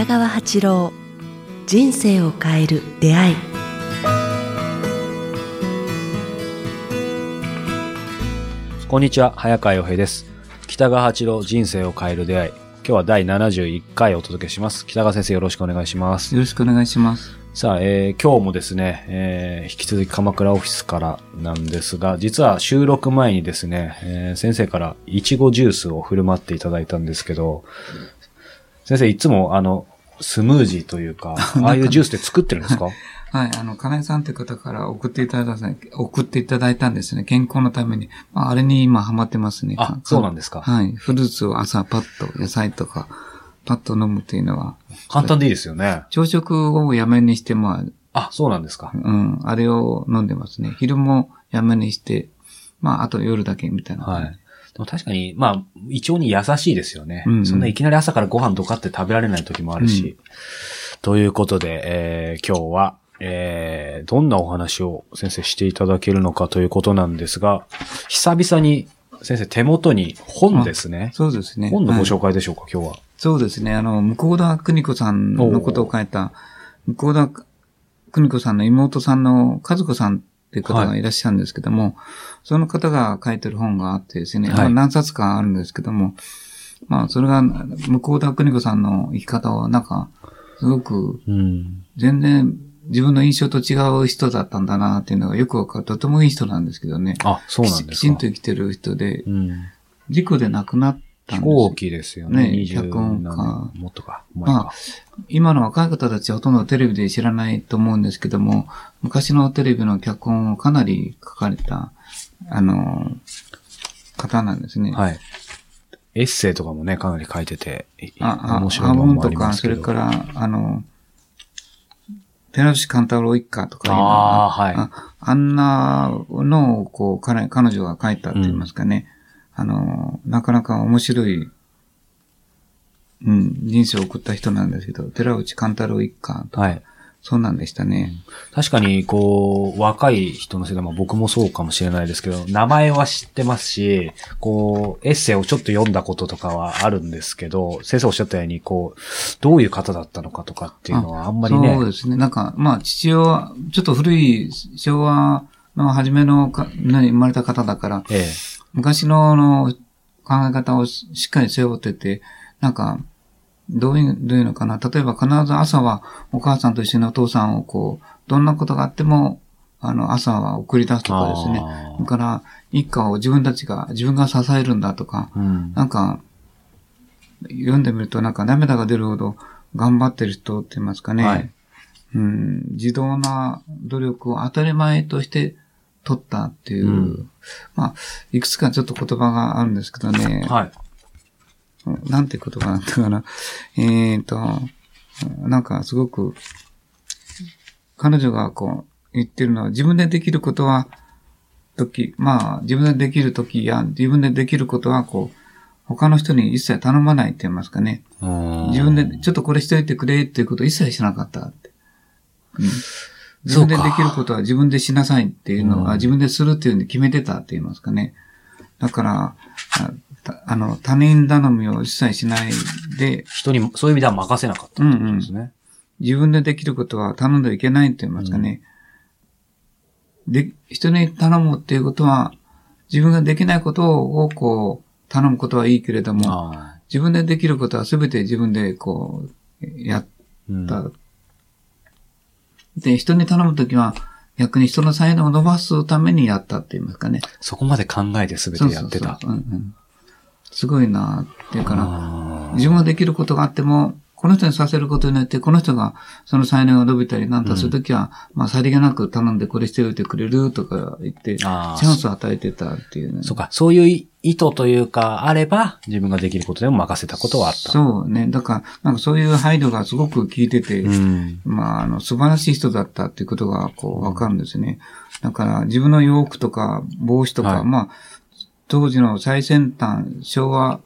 北川八郎人生を変える出会いこんにちは、早川洋平です。北川八郎人生を変える出会い。今日は第71回お届けします。北川先生よろしくお願いします。よろしくお願いします。さあ、えー今日もですね、えー引き続き鎌倉オフィスからなんですが、実は収録前にですね、えー先生からいちごジュースを振る舞っていただいたんですけど、先生いつもあの、スムージーというか、ああいうジュースって作ってるんですか？はい、あの、金井さんという方から送っていただいた、送っていただいたんですね。健康のために。まあ、あれに今ハマってますね。あ、そうなんですか。はい。フルーツを朝パッと、野菜とか、パッと飲むというのは、簡単でいいですよね。朝食をやめにして、まあ、あ、そうなんですか。うん、あれを飲んでますね。昼もやめにして、まあ、あと夜だけみたいな。はい。でも確かに、まあ、胃腸に優しいですよね。うんうんそんないきなり朝からご飯とかって食べられない時もあるし。ということで、えー今日は、えーどんなお話を先生していただけるのかということなんですが、久々に先生手元に本ですね。そうですね。本のご紹はい介でしょうか、今日は。そうですね。あの、向田邦子さんのことを書いた、向田邦子さんの妹さんの和子さんっていう方がいらっしゃるんですけども、その方が書いてる本があってですね、はいまあ何冊かあるんですけども、まあ、それが、向田邦子さんの生き方を、なんか、すごく、うん。全然自分の印象と違う人だったんだなっていうのがよくわかる。とてもいい人なんですけどね。あ、そうなんきですか。ちきちんと生きてる人で、うん。事故で亡くなったんです飛行機ですよね。ね脚本家もっとか。前まあか。今の若い方たちはほとんどテレビで知らないと思うんですけども、昔のテレビの脚本をかなり書かれた、あの、方なんですね。はい。エッセイとかもね、かなり書いてて、いあ、あ、面白い半ものもあ分とか、りますけど。それから、あの、寺内勘太郎一家とかああ、はい。ああんなのを、こう、彼、彼女が書いたって言いますかね。あの、なかなか面白い、うん、人生を送った人なんですけど、寺内勘太郎一家とか、はい。そうなんでしたね。確かに、こう、若い人の世代、まあ僕もそうかもしれないですけど、名前は知ってますし、こう、エッセイをちょっと読んだこととかはあるんですけど、先生おっしゃったように、こう、どういう方だったのかとかっていうのはあんまりね。そうですね。なんか、まあ、父親、ちょっと古い昭和の初めのか、何、生まれた方だから、ええ。昔のあの考え方をししっかり背負ってて、なんか、どういう、どういうのかな。例えば必ず朝はお母さんと一緒にお父さんをこう、どんなことがあっても、あの、朝は送り出すとかですね。あそれから、一家を自分たちが、自分が支えるんだとか、ーうん。なんか、読んでみるとなんか涙が出るほど頑張ってる人って言いますかね。はいうん、自動な努力を当たり前として取ったっていう、うんまあ、いくつかちょっと言葉があるんですけどね。はい。なんて言葉なんだかな。えっ、と、なんかすごく、彼女がこう言ってるのは自分でできることは、時、まあ自分でできる時や自分でできることはこう、他の人に一切頼まないって言いますかね。自分でちょっとこれしといてくれっていうことを一切しなかったって。うん自分でできることは自分でしなさいっていうのは、うん自分でするっていうふうに決めてたって言いますかね。だから、あの、他人頼みを一切しないで、人に、そういう意味では任せなかったってことですね。自分でできることは頼んではいけないって言いますかね。で、人に頼むっていうことは、自分ができないことをこう、頼むことはいいけれども、あ自分でできることは全て自分でこう、やった。で、人に頼むときは、逆に人の才能を伸ばすためにやったって言いますかね。そこまで考えて全てやってた。そうそうそううんうんすごいなっていうから、自分ができることがあっても、この人にさせることによって、この人がその才能が伸びたりなんだするときは、まあ、さりげなく頼んでこれしておいてくれるとか言って、チャンスを与えてたっていうね。そうか、そういう意図というか、あれば、自分ができることでも任せたことはあった。そうね。だから、なんかそういう配慮がすごく効いてて、うん。まあ、あの、素晴らしい人だったっていうことが、こう、わかるんですね。だから、自分の洋服とか、帽子とか、はいまあ、当時の最先端、昭和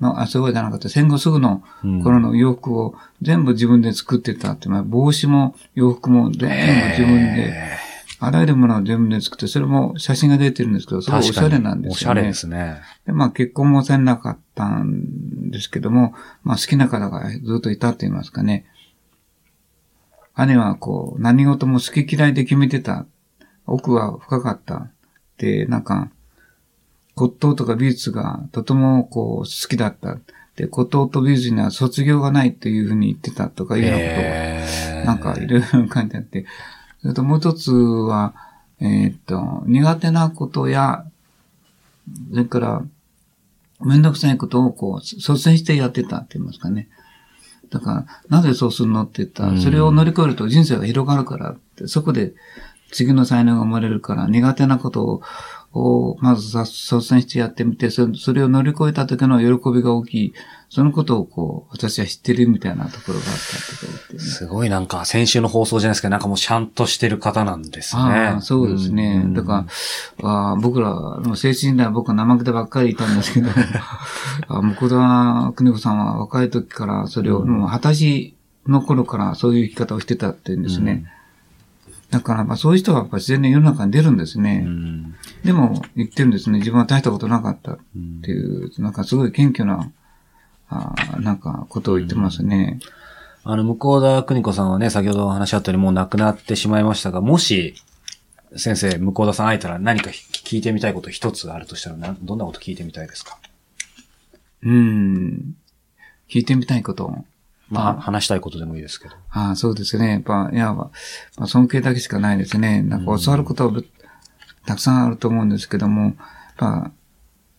の、あ、昭和じゃなかった、戦後すぐのうん頃の洋服を全部自分で作ってたって、まあ、帽子も洋服も全部自分であらゆるものを全部で作って、それも写真が出てるんですけど、すごいおしゃれなんですよね。おしゃれですね。で、まあ結婚もせなかったんですけども、まあ好きな方がずっといたって言いますかね。姉はこう、何事も好き嫌いで決めてた。奥は深かった。で、なんか、骨董とか美術がとてもこう好きだった。で、骨董と美術には卒業がないっていうふうに言ってたとかいうようなことがえーなんかいろいろ書いてあって、それともう一つは、えーっと、苦手なことや、それから、めんどくさいことをこう、率先してやってたって言いますかね。だから、なぜそうするのって言ったら、うんそれを乗り越えると人生が広がるからって、そこで次の才能が生まれるから、苦手なことを、をまずさ率先してやってみて、そそれを乗り越えた時の喜びが大きい。そのことをこう、私は知ってるみたいなところがあったって言ってね。すごいなんか、先週の放送じゃないですけど、なんかもうちゃんとしてる方なんですね。ああ、そうですね。んだから、あー僕ら、もう精神では僕は怠けてばっかりいたんですけど、あ向田邦子さんは若い時からそれを、もう二十歳の頃からそういう生き方をしてたっていうんですね。だから、まあそういう人はやっぱ自然に世の中に出るんですね。うんでも言ってるんですね。自分は大したことなかったっうんていう、なんかすごい謙虚な、あーなんかことを言ってますね。あの、向田邦子さんはね、先ほどお話しあったようにもう亡くなってしまいましたが、もし、先生、向田さん会えたら何か聞いてみたいこと一つあるとしたら、などんなこと聞いてみたいですか？うん。聞いてみたいこと。まあ、話したいことでもいいですけど。ああ、そうですね。やっぱ、いや、まあ、尊敬だけしかないですね。なんか教わることはぶたくさんあると思うんですけども、やっぱ、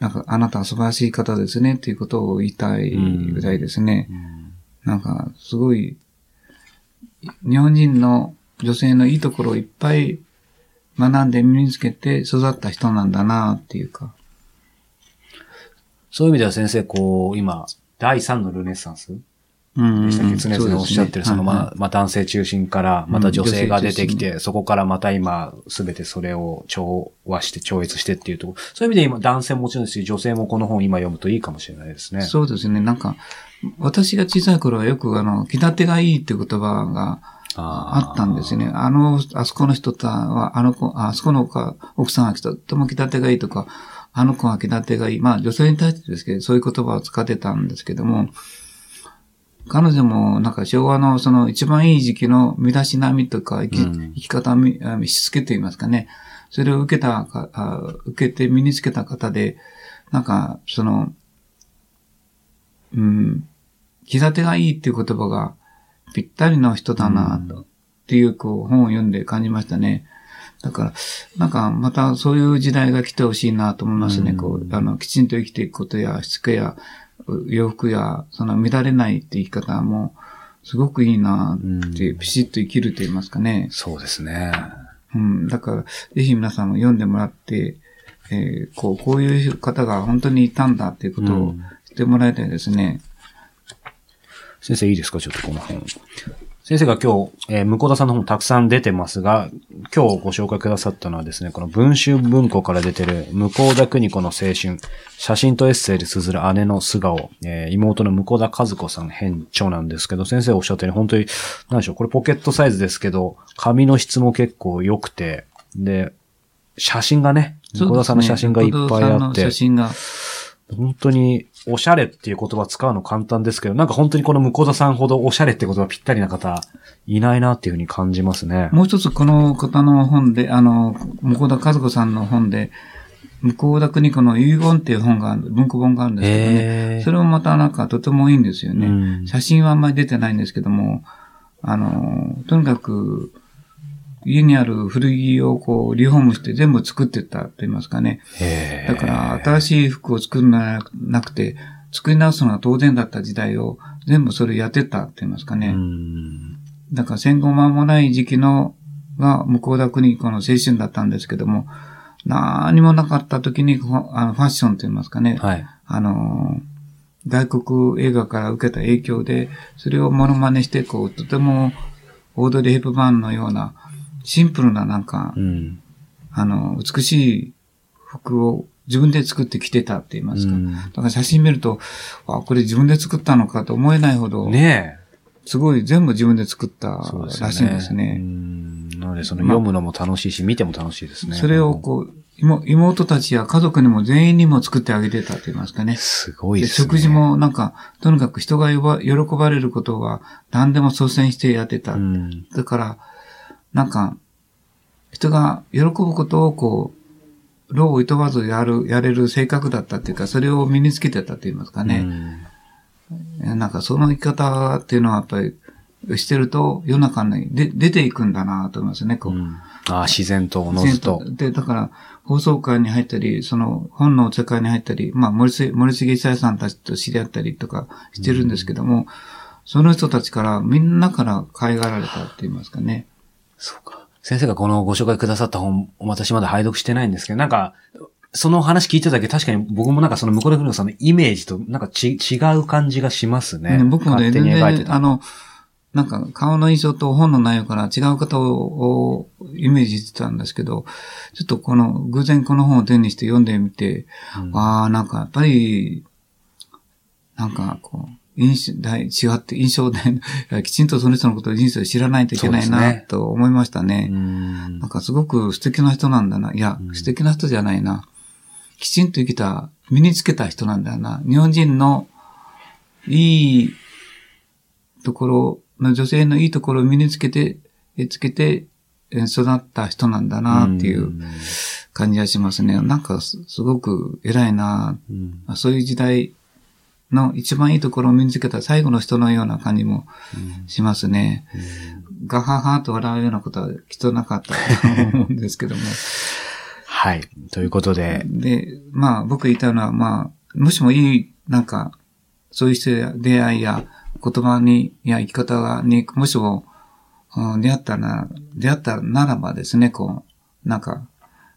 なんか、あなたは素晴らしい方ですねっていうことを言いたいぐらいですね。なんか、すごい、日本人の女性のいいところをいっぱい学んで身につけて育った人なんだなっていうか。そういう意味では先生、こう、今、第三のルネッサンスうんでしたっけ？常々おっしゃってる、その、まあ、まあ、男性中心から、また女性が出てきて、そこからまた今、すべてそれを調和して、超越してっていうところ。そういう意味で今、男性ももちろんですし、女性もこの本今読むといいかもしれないですね。そうですね。なんか、私が小さい頃はよくあの、気立てがいいって言葉があったんですよね。あの、あそこの人とは、あの子、あそこの子奥さんはとっても気立てがいいとか、あの子は気立てがいい。まあ女性に対してですけど、そういう言葉を使ってたんですけども、彼女もなんか昭和のその一番いい時期の身だしなみとか生き,、うん生き方み、あしつけと言いますかね。それを受けたかあ、受けて身につけた方で、なんか、その、うん、気立てがいいっていう言葉がぴったりの人だな、と、っていうこう本を読んで感じましたね。だから、なんかまたそういう時代が来てほしいなと思いますね。うんこう、あの、きちんと生きていくことや、しつけや、洋服や、その乱れないって生き方も、すごくいいなって、うんピシッと生きると言いますかね。そうですね。うん。だから、ぜひ皆さんも読んでもらって、えーこう、こういう方が本当にいたんだっていうことをうん知ってもらいたいですね。先生いいですか？ちょっとこの本。先生が今日、えー向田さんの本たくさん出てますが、今日ご紹介くださったのはですね、この文集文庫から出てる向田邦子の青春、写真とエッセイで綴る姉の素顔、えー妹の向田和子さん編著なんですけど、先生おっしゃったように本当に、なんでしょう、これポケットサイズですけど、紙の質も結構良くて、で、写真がね、向田さんの写真がいっぱいあって、写真が、本当に、おしゃれっていう言葉使うの簡単ですけど、なんか本当にこの向田さんほどおしゃれって言葉ぴったりな方、いないなっていうふうに感じますね。もう一つこの方の本で、あの、向田和子さんの本で、向田邦子の遺言っていう本がある、文庫本があるんですけどね。へそれもまたなんかとてもいいんですよね。うん写真はあんまり出てないんですけども、あの、とにかく、家にある古着をこう、リフォームして全部作ってったと言いますかね。へだから、新しい服を作るのではなくて、作り直すのが当然だった時代を全部それやってったと言いますかね。うんだから戦後間もない時期の、が向田邦子の青春だったんですけども、何もなかった時にファあのファッションと言いますかね。はい。あの、外国映画から受けた影響で、それをモノマネして、こう、とても、オードリー・ヘップバーンのような、シンプルななんかう、ん。あの、美しい服を自分で作って着てたって言いますか。うんだから写真見ると、あ、これ自分で作ったのかと思えないほど、ねすごい全部自分で作ったらしいんですね。うんなので、その読むのも楽しいし、見ても楽しいですね。それをこう、妹妹たちや家族にも全員にも作ってあげてたと言いますかね。すごいでですね。食事もなんか、とにかく人が喜ばれることは何でも率先してやってた。うん。だから、なんか、人が喜ぶことをこう、労をいとわずやる、やれる性格だったっていうか、それを身につけてたと言いますかうね。んなんかその生き方っていうのはやっぱり、してると世の中にで出ていくんだなと思いますね、こう。うんああ、自然とおのずと。で、だから、放送会に入ったり、その本の世界に入ったり、まあ、森重森重久彌さんたちと知り合ったりとかしてるんですけども、その人たちから、みんなから可愛がられたって言いますかね。そうか。先生がこのご紹介くださった本、私まだ拝読してないんですけど、なんか、その話聞いてただけ確かに僕もなんかその向こうで来るさんのイメージとなんかち違う感じがしますね。ね僕もね、全。然、あの、なんか顔の印象と本の内容から違う方ををイメージしてたんですけど、ちょっとこの、偶然この本を手にして読んでみて、うんああ、なんかやっぱり、なんかこう、印象、違って印象で、きちんとその人のことを人生を知らないといけないな、と思いましたね。うんなんかすごく素敵な人なんだな。いや、うん素敵な人じゃないな。きちんと生きた、身につけた人なんだよな。日本人のいいところの女性のいいところを身につけて、えつけてえ育った人なんだなっていう感じがしますね。なんかすすごく偉いな。うんそういう時代の一番いいところを身につけた最後の人のような感じもしますね。ガハハと笑うようなことはきっとなかったと思うんですけども。はい。ということで、で、まあ僕言いたいのは、まあ、もしもいい、なんか、そういう人や出会いや言葉に、や生き方がに、もしも、うん出会ったな、出会ったならばですね、こう、なんか、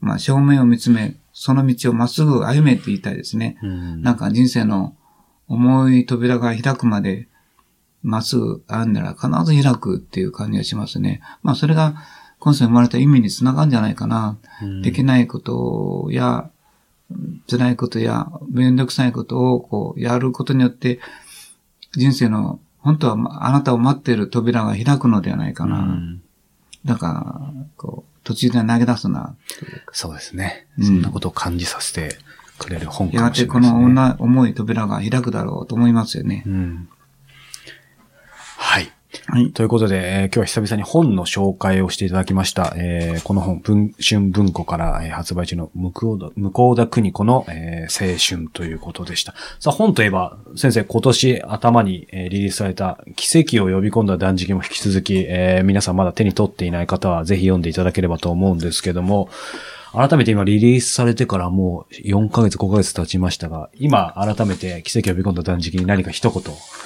まあ正面を見つめ、その道をまっすぐ歩めって言いたいですね。うんなんか人生の重い扉が開くまで、まっすぐ歩んだら必ず開くっていう感じがしますね。まあそれが今世生まれた意味につながるんじゃないかな。うんできないことや、辛いことや、めんどくさいことをこうやることによって、人生の本当はまあなたを待っている扉が開くのではないかな。うんだから、こう、途中で投げ出すな。そうですね。うんそんなことを感じさせてくれる本かやがもしてれないですね。この女重い扉が開くだろうと思いますよねう。ん。はい。はい。ということで、えー今日は久々に本の紹介をしていただきました。えーこの本、文春文庫から、えー発売中の向こう田邦子の、えー青春ということでした。さあ、本といえば、先生、今年頭に、えーリリースされた奇跡を呼び込んだ断食も引き続き、えー皆さんまだ手に取っていない方はぜひ読んでいただければと思うんですけども、改めて今リリースされてからもう4ヶ月5ヶ月経ちましたが、今改めて奇跡を呼び込んだ断食に何か一言、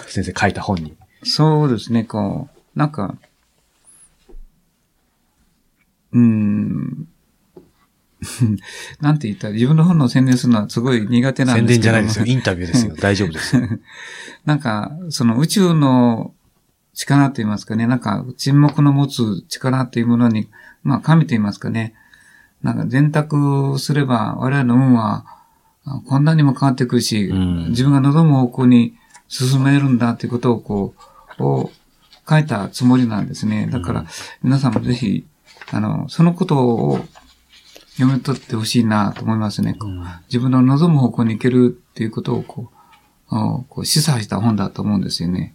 先生書いた本にそうですね、こう、なんか、うーん、なんて言ったら自分の本の宣伝するのはすごい苦手なん宣ですけど伝じゃないですよ。インタビューですよ。大丈夫ですよ。なんか、その宇宙の力と言いますかね、なんか沈黙の持つ力というものに、まあ神と言いますかね、なんか選択すれば我々の運はあこんなにも変わってくるし、うん自分が望む方向に進めるんだということをこう、を書いたつもりなんですね。だから皆さんもぜひ、あの、そのことを読み取ってほしいなと思いますね。こう自分の望む方向に行けるっていうことをこう、あこう示唆した本だと思うんですよね。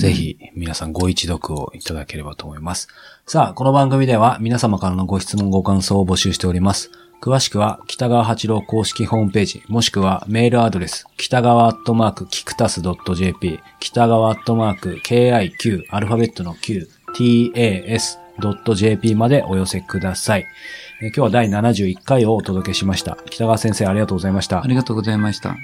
ぜひ、皆さんご一読をいただければと思います。さあ、この番組では皆様からのご質問ご感想を募集しております。詳しくは、北川八郎公式ホームページ、もしくはメールアドレス、北川アットマーク、キクタス .jp、北川アットマーク、kiq、アルファベットの q、tas.jp までお寄せください。今日は第71回をお届けしました。北川先生ありがとうございましたあ。りがとうございました。